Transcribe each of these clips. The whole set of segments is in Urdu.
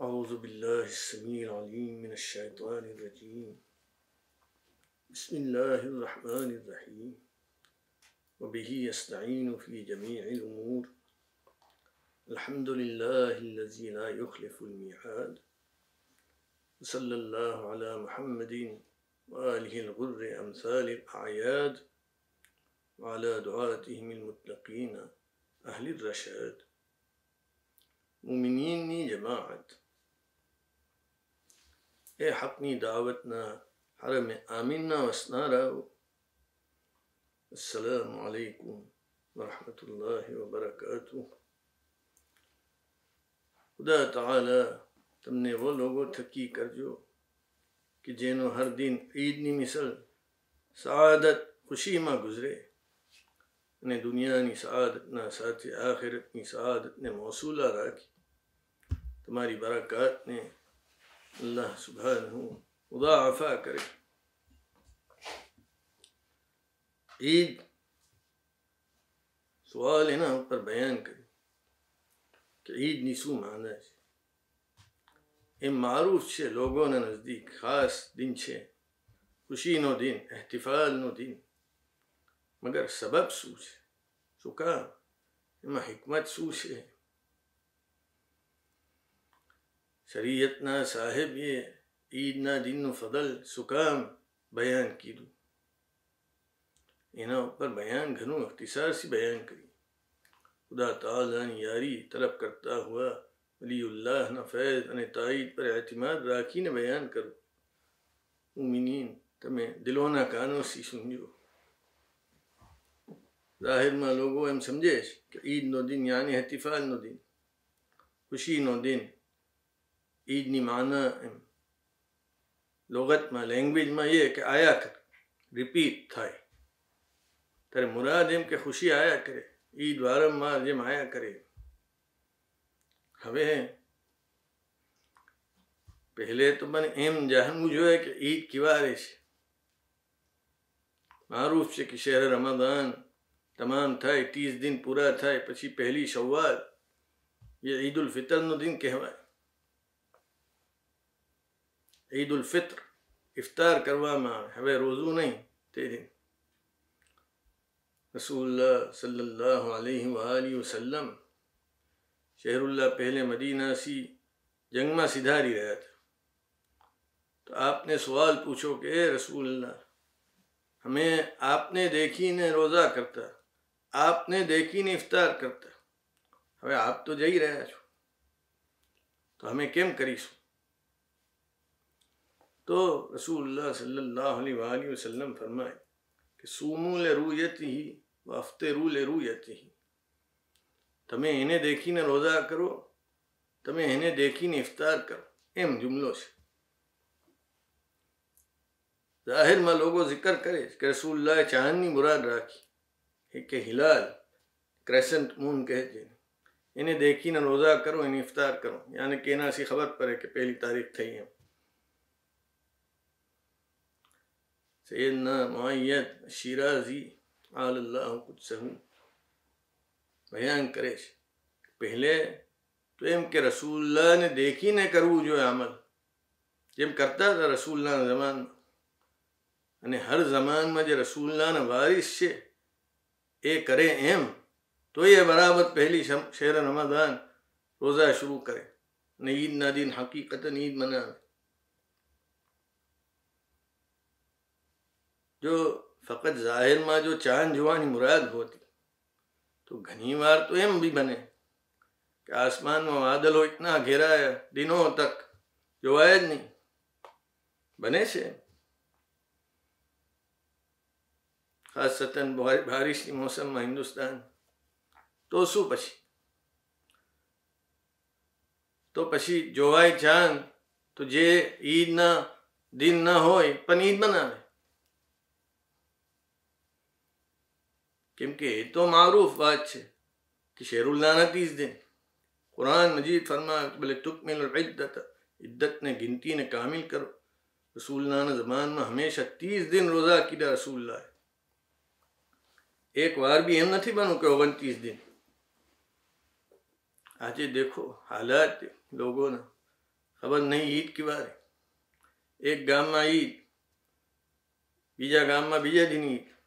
أعوذ بالله السميع العليم من الشيطان الرجيم. بسم الله الرحمن الرحيم. وبه يستعين في جميع الأمور. الحمد لله الذي لا يخلف الميعاد. وصلى الله على محمد وآله الغر أمثال الأعياد. وعلى دعاتهم المتقين أهل الرشاد. مؤمنين جماعت اے حقنی دعوتنا حرم آمیننا وسنا رہو السلام علیکم ورحمۃ اللہ وبرکاتہ۔ خدا تعالی تم نے وہ لوگوں تھکی کر جو کہ جینو ہر دن عید نی مثل سعادت، خوشی میں گزرے۔ انہیں دنیا نی سعادت نہ ساتھ آخرت نی سعادت نے موصولہ راکی تمہاری برکات نے اللہ سبحانہ مضاعفہ کرے عید سوال એના ઉપર બયાન કર્યું કે ઈદની શું માને છે એ મારૂફ છે લોકોના નજદીક ખાસ દિન છે ખુશીનો દિન એહતિફાલનો દિન મગર સબબ શું છે શું કામ એમાં હિકમત શું છે શરીયતના સાહેબે ઈદના દિનનું ફદલ સુકામ બયાન કીધું એના ઉપર બયાન ઘણું અખ્તિસારથી બયાન કર્યું ખુદા તાલાની યારી તલબ કરતા હુઆ વલી ઉલ્લાહના ફૈઝ અને તાઈદ પર એતમાદ રાખીને બયાન કરું ઉમિનીન તમે દિલોના કાનોથી સુનજો જાહેરમાં લોકો એમ સમજે છે કે ઈદનો દિન યાની હતિફાલનો દિન ખુશીનો દિન ઈદની માના એમ લોગતમાં લેંગ્વેજમાં એ કે આયા કરે રિપીટ થાય ત્યારે મુરાદ એમ કે ખુશી આયા કરે ઈદ વારંવાર જેમ આયા કરે હવે પહેલે તો મને એમ જાણવું જોઈએ કે ઈદ કિવારે છે મારૂફ છે કે શહેર રમાદાન તમામ થાય ત્રીસ દિન પૂરા થાય પછી પહેલી શવ્વાલ એ ઈદ ઉલ ફિતરનો દિન કહેવાય عید الفطر، افطار کروا فتر افطار روزو نہیں، تیرے۔ رسول اللہ صلی اللہ علیہ وآلہ وسلم، شہر اللہ پہلے مدینہ سی جنگ میں سدھاری رہا تھا تو آپ نے سوال پوچھو کہ اے رسول اللہ، ہمیں آپ نے دیکھی نے روزہ کرتا، آپ نے دیکھی نے افطار کرتا ہاں آپ تو جائی رہا چھو تو ہمیں کیم کری سو۔ تو رسول اللہ صلی اللہ علیہ وآلہ وسلم فرمائے کہ سومو لرویت ہی وافتے رو لرویت ہی تمہیں انہیں دیکھی نہ روزہ کرو، تمہیں انہیں دیکھی نہ افطار کرو۔ ایم جملوں سے۔ ظاہر میں لوگوں ذکر کرے کہ رسول اللہ چاہنی مراد راکھی کہ ہلال، کریسنٹ مون کہتے ہیں انہیں دیکھی نہ روزہ کرو، انہیں افطار کرو۔ یعنی کہنا سی خبر پر ہے کہ پہلی تاریخ تھی ہم سیدنا معید شیرازی آل اللہ قدسہ بیان کرے છે પહેલે તો એમ કે રસૂલ્લાહને દેખીને કરવું જોઈએ અમલ જેમ કરતા હતા રસૂલ્લાહના જમાનમાં અને હર જમાનમાં જે રસૂલ્લાહના વારિસ છે એ કરે એમ તો એ બરાબર પહેલી શેર રમાદાન રોઝા શરૂ કરે અને ઈદના દિન હકીકતન ઈદ મનાવે جو فقط ظاہر ماں جو چاند جوانی مراد ہوتی، تو گھنی وار تو ایم بھی بنے۔ کہ آسمان میں بادل ہو، اتنا گھیرا ہے، دنوں تک جو واحد نہیں، بنے سے۔ خاص ستن بارش کی موسم میں ہندوستان۔ تو سو پشی تو پشی جوائے چاند تو جے عید نہ، دن نہ ہوئے پن عید بناوے કેમ કે એ તો મારૂફ વાત છે કે શેરુલ્લાના ત્રીસ દિન કુરાન મજીદ ફરમા ભલે તુકમિલ ઇદ્દત ઇદ્દતને ગિનતીને કામિલ કરો રસૂલનાના જમાનમાં હંમેશા ત્રીસ દિન રોઝા કીધા રસૂલ્લાહ એક વાર બી એમ નથી બનવું કે ઓગણત્રીસ દિન આજે દેખો હાલાત લોકોના ખબર નહીં ઈદ કિવારે એક ગામમાં ઈદ બીજા ગામમાં બીજા દિન ઈદ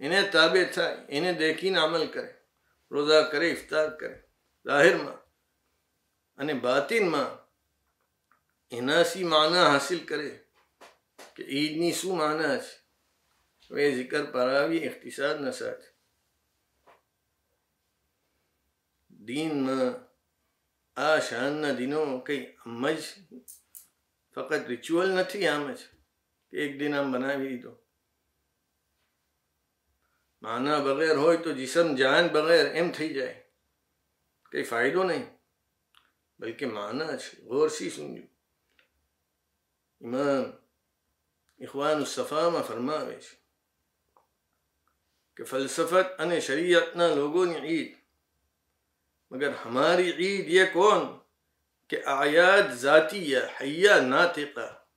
એને તાબે થાય એને દેખીને અમલ કરે રોઝા કરે ઇફતાર કરે જાહેરમાં અને બાતિનમાં એનાસી માના હાસિલ કરે કે ઈદની શું માના છે હવે જિકર પરાવી ઇખ્તિસાદના સાથે દીનમાં આ શાનના દિનો કંઈ આમ જ ફક્ત રિચ્યુઅલ નથી આમ જ કે એક દિન આમ બનાવી દીધો માના બગેર હોય તો જીસમ જાન બગેર એમ થઈ જાય. કંઈ ફાયદો નહીં. બલકે માના છે. ગોરસી સમજુ. ઇમામ ઇખવાન સફામાં ફરમાવે છે કે ફલસફત અને શરીયતના લોકોની ઈદ. મગર હમારી ઈદ એ કોણ? કે આયાદ જાતીય હૈયા ના નાતિકા.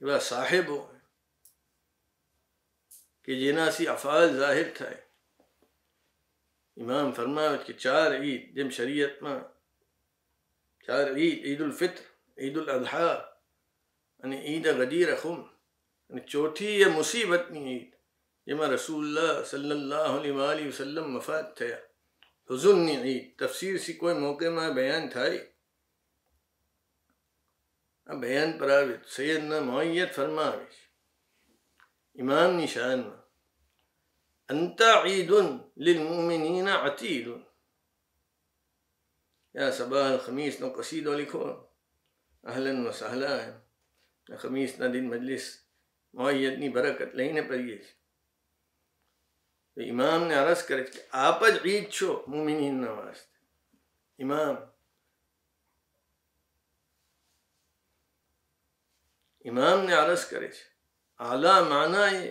એવા સાહેબો કે જેનાથી અફાલ જાહેર થાય ઇમામ ફરમાવે કે ચાર ઈદ જેમ શરીયતમાં ચાર ઈદ ઈદ ઉલ ફિત્ર ઈદ ઉલ અદહા અને ઈદ ગદીર ખુમ અને ચોથી એ મુસીબતની ઈદ જેમાં રસૂલ્લાહ સલ્લલ્લાહુ અલૈહિ વસલ્લમ વફાત થયા હુઝુનની ઈદ તફસીર સી કોઈ મોકેમાં બયાન થાય આ બયાન પર આવે સૈયદના મોયત ફરમાવે છે ઇમામની શાનમાં أنت عيد للمؤمنين عتيد. يا صباح الخميس نقصيد لكم. أهلا وسهلا. يا الخميس ندين مجلس مؤيدني بركة لين بريج إمام نے عرض کرے کہ آپ اج عید چھو مومنین نواز إمام امام نے عرض کرے اعلی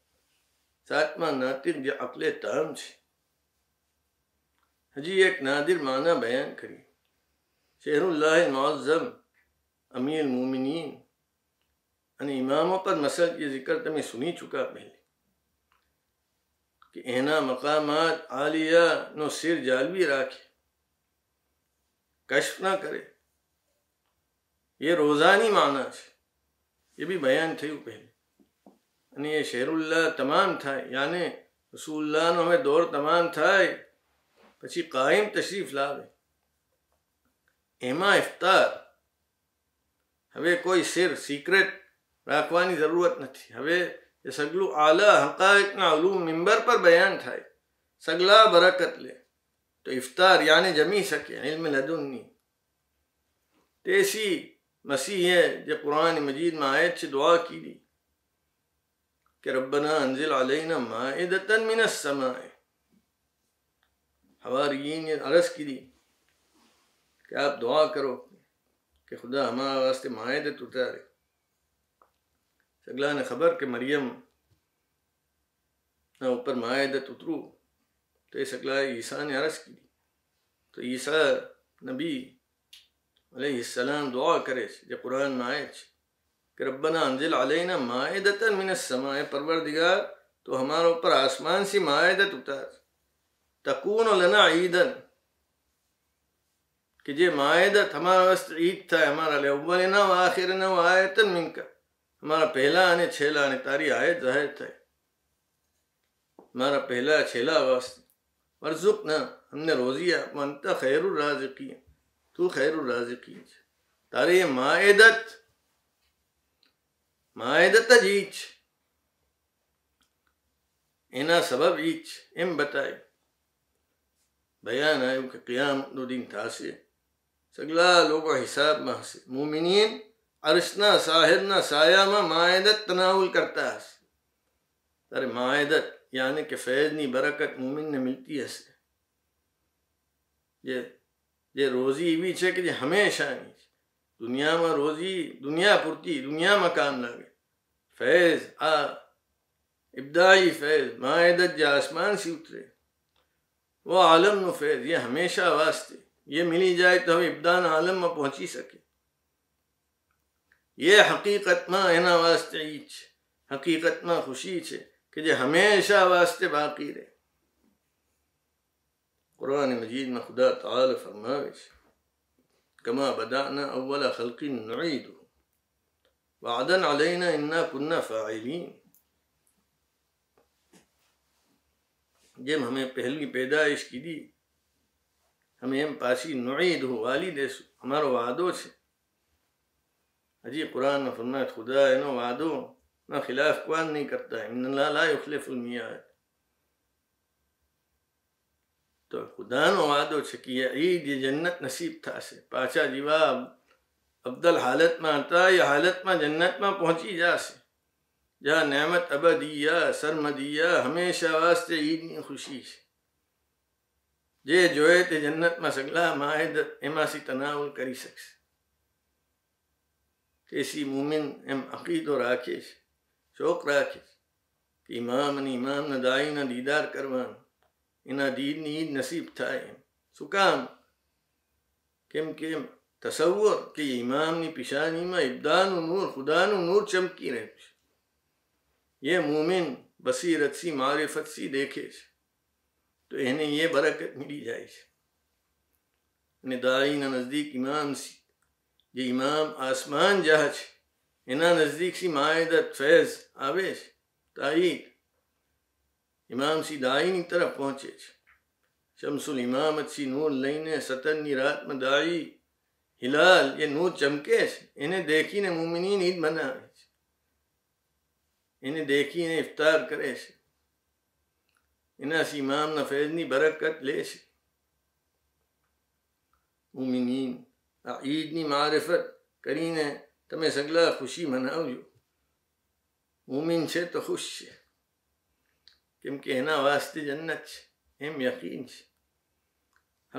ساتواں ناطق جو عقل تام تھی حجی ایک نادر معنی بیان کری۔ شہر اللہ معظم امیر المومنین۔ ان اماموں پر مسل کی ذکر تمہیں سنی چکا پہلے۔ کہ اینا مقامات عالیہ نو سر جالوی راکھے۔ کشف نہ کرے۔ یہ روزانی معنی ہے یہ بھی بیان تھયું پہلے۔ અને એ શેરુલ્લાહ તમામ થાય યાને રસુલ્લાહનો હવે દોર તમામ થાય પછી કાયમ તશરીફ લાવે એમાં ઇફતાર હવે કોઈ સિર સિક્રેટ રાખવાની જરૂરત નથી હવે એ સગલું આલા હકાયકના અલુમ મિંબર પર બયાન થાય સગલા બરકત લે તો ઇફતાર યાને જમી શકે ઇલ્મ લદુનની તેસી મસીહે જે કુરાન મજીદમાં આયત છે દુઆ કીધી کہ ربنا انزل علینا مائدتا من السماء۔ حواریین یہ عرض کی دی کہ آپ دعا کرو کہ خدا ہمارا واسطے معاہدت اتارے۔ سگلا نے خبر کہ مریم نہ اوپر معاہدت اترو۔ تو یہ سگلا عیسیٰ نے عرض کی دی تو عیسیٰ نبی علیہ السلام دعا کرے جب قرآن میں آئے کہ ربنا انزل علینا معاہدتا من السماء، پروردگار، تو ہمارا اوپر آسمان سی معاہدت اتار۔ تکون لنا عیدن کہ یہ معاہدت ہمارا وسط عید تھا ہمارا لیے اولنا و آخرنا و آیتا منکا۔ ہمارا پہلا آنے چھیلا آنے، تاری آیت ظاہر تھا ہمارا پہلا چھیلا واسط ورزقنا ہم نے روزیہ منتا خیر الرازقین۔ تو خیر الرازقین۔ تاری یہ معاہدت معاہدت جیچ اینا سبب ایچ ام بتائے بیان آئے کہ قیام دو دن تھا سگلا لوگو حساب محسے مومنین، عرشنا ساہرنا سایاما معاہدت تناول کرتا ہے۔ تارے معاہدت یعنی کہ فیضنی برکت مومن نے ملتی ہے۔ یہ روزی بھی چھے کہ یہ ہمیشہ نہیں دنیا میں روزی دنیا ابدائی فیض معاہدت جا، آسمان سی اترے۔ وہ عالم نو فیض، یہ ہمیشہ واسطے۔ یہ ملی جائے تو ہم ابدان عالم میں پہنچی سکے۔ یہ حقیقت میں اینا واسطے ایچ حقیقت میں خوشی چھے کہ یہ ہمیشہ واسطے باقی رہے۔ قرآن مجید میں خدا تعالی فرماوش كما بدأنا أول خلق نعيده وعدا علينا إنا كنا فاعلين જેમ અમે પહેલી પેદાઈશ કીધી અમે એમ પાછી નુઈદ હું વાલી દેશું અમારો વાદો છે હજી કુરાન ફુન્નત ખુદા એનો વાદો ના ખિલાફ કોણ નહીં કરતા ઇન્ના લા યુખલિફુલ મિયાદ تو خدا نو وعدو چھکی عید یہ جنت نصیب تھا سے پاچا جواب ابدل حالت میں آتا یہ حالت میں جنت میں پہنچی جا سے جہاں نعمت ابدیہ سرمدیہ ہمیشہ واسطے عید نہیں خوشی سے۔ جے جوئے تے جنت میں سگلا معاہدت اما سی تناول کری سکس کیسی مومن ام عقید و راکش شوق راکش کہ امام نی، امام نہ دائی نہ دیدار کروان۔ انہ دید نید نصیب تھائے سکام کم کم تصور کہ امام نی پشانی میں ابدان و نور خدا نو نور چمکی رہے یہ مومن بصیرت سی معرفت سی دیکھے تو انہیں یہ برکت ملی جائے انہیں دائی نہ نزدیک امام سی یہ امام آسمان جہاں انہا نزدیک سی معاہدت فیض آویش تائید امام سی دائی طرف پہنچے شمس الامامت سی نور لینے ستنی رات میں ہلال یہ نور چمکے انہیں دیکھی نے مومنین عید منا انہیں دیکھی نے افطار کرے انہا سی امام نہ برکت لے سے مومنین عیدنی معرفت کرینے تمہیں سگلا خوشی مناؤ جو مومن چھے تو خوش چھے کیونکہ ہنا واسطے جنت چھے، ہم یقین چھے۔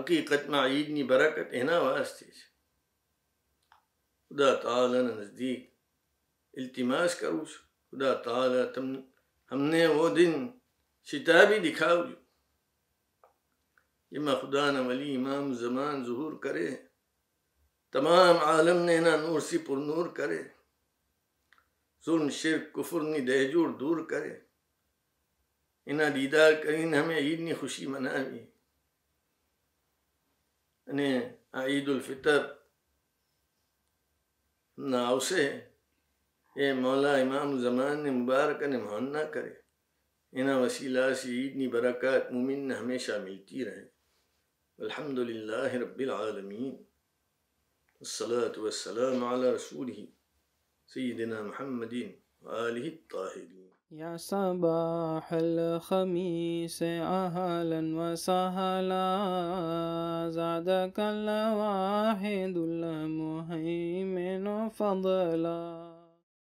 حقیقت میں عیدنی برکت ہنا واسطے چھے۔ خدا تعالی نزدیک التماس کرو خدا تعالی تم، ہم نے وہ دن شتابی دکھاؤ جو۔ جمع خدا نہ ولی امام زمان ظہور کرے۔ تمام عالم نے نہ نور سی پر نور کرے۔ ظلم، شرک اینا دیدار کرین ہمیں عید نی خوشی منا بھی انے عید الفطر. ناو سے اے إيه مولا إمام زمان نے مبارک نے مہننا کرے اینا وسیلہ سے عید نی برکات مومن نے ہمیشہ ملتی رہے الحمدللہ رب العالمین الصلاة والسلام على رسوله سيدنا محمد وآله الطاهرين. يا صباح الخميس أهلا وسهلا. زادك الواحد المهيمن فضلا.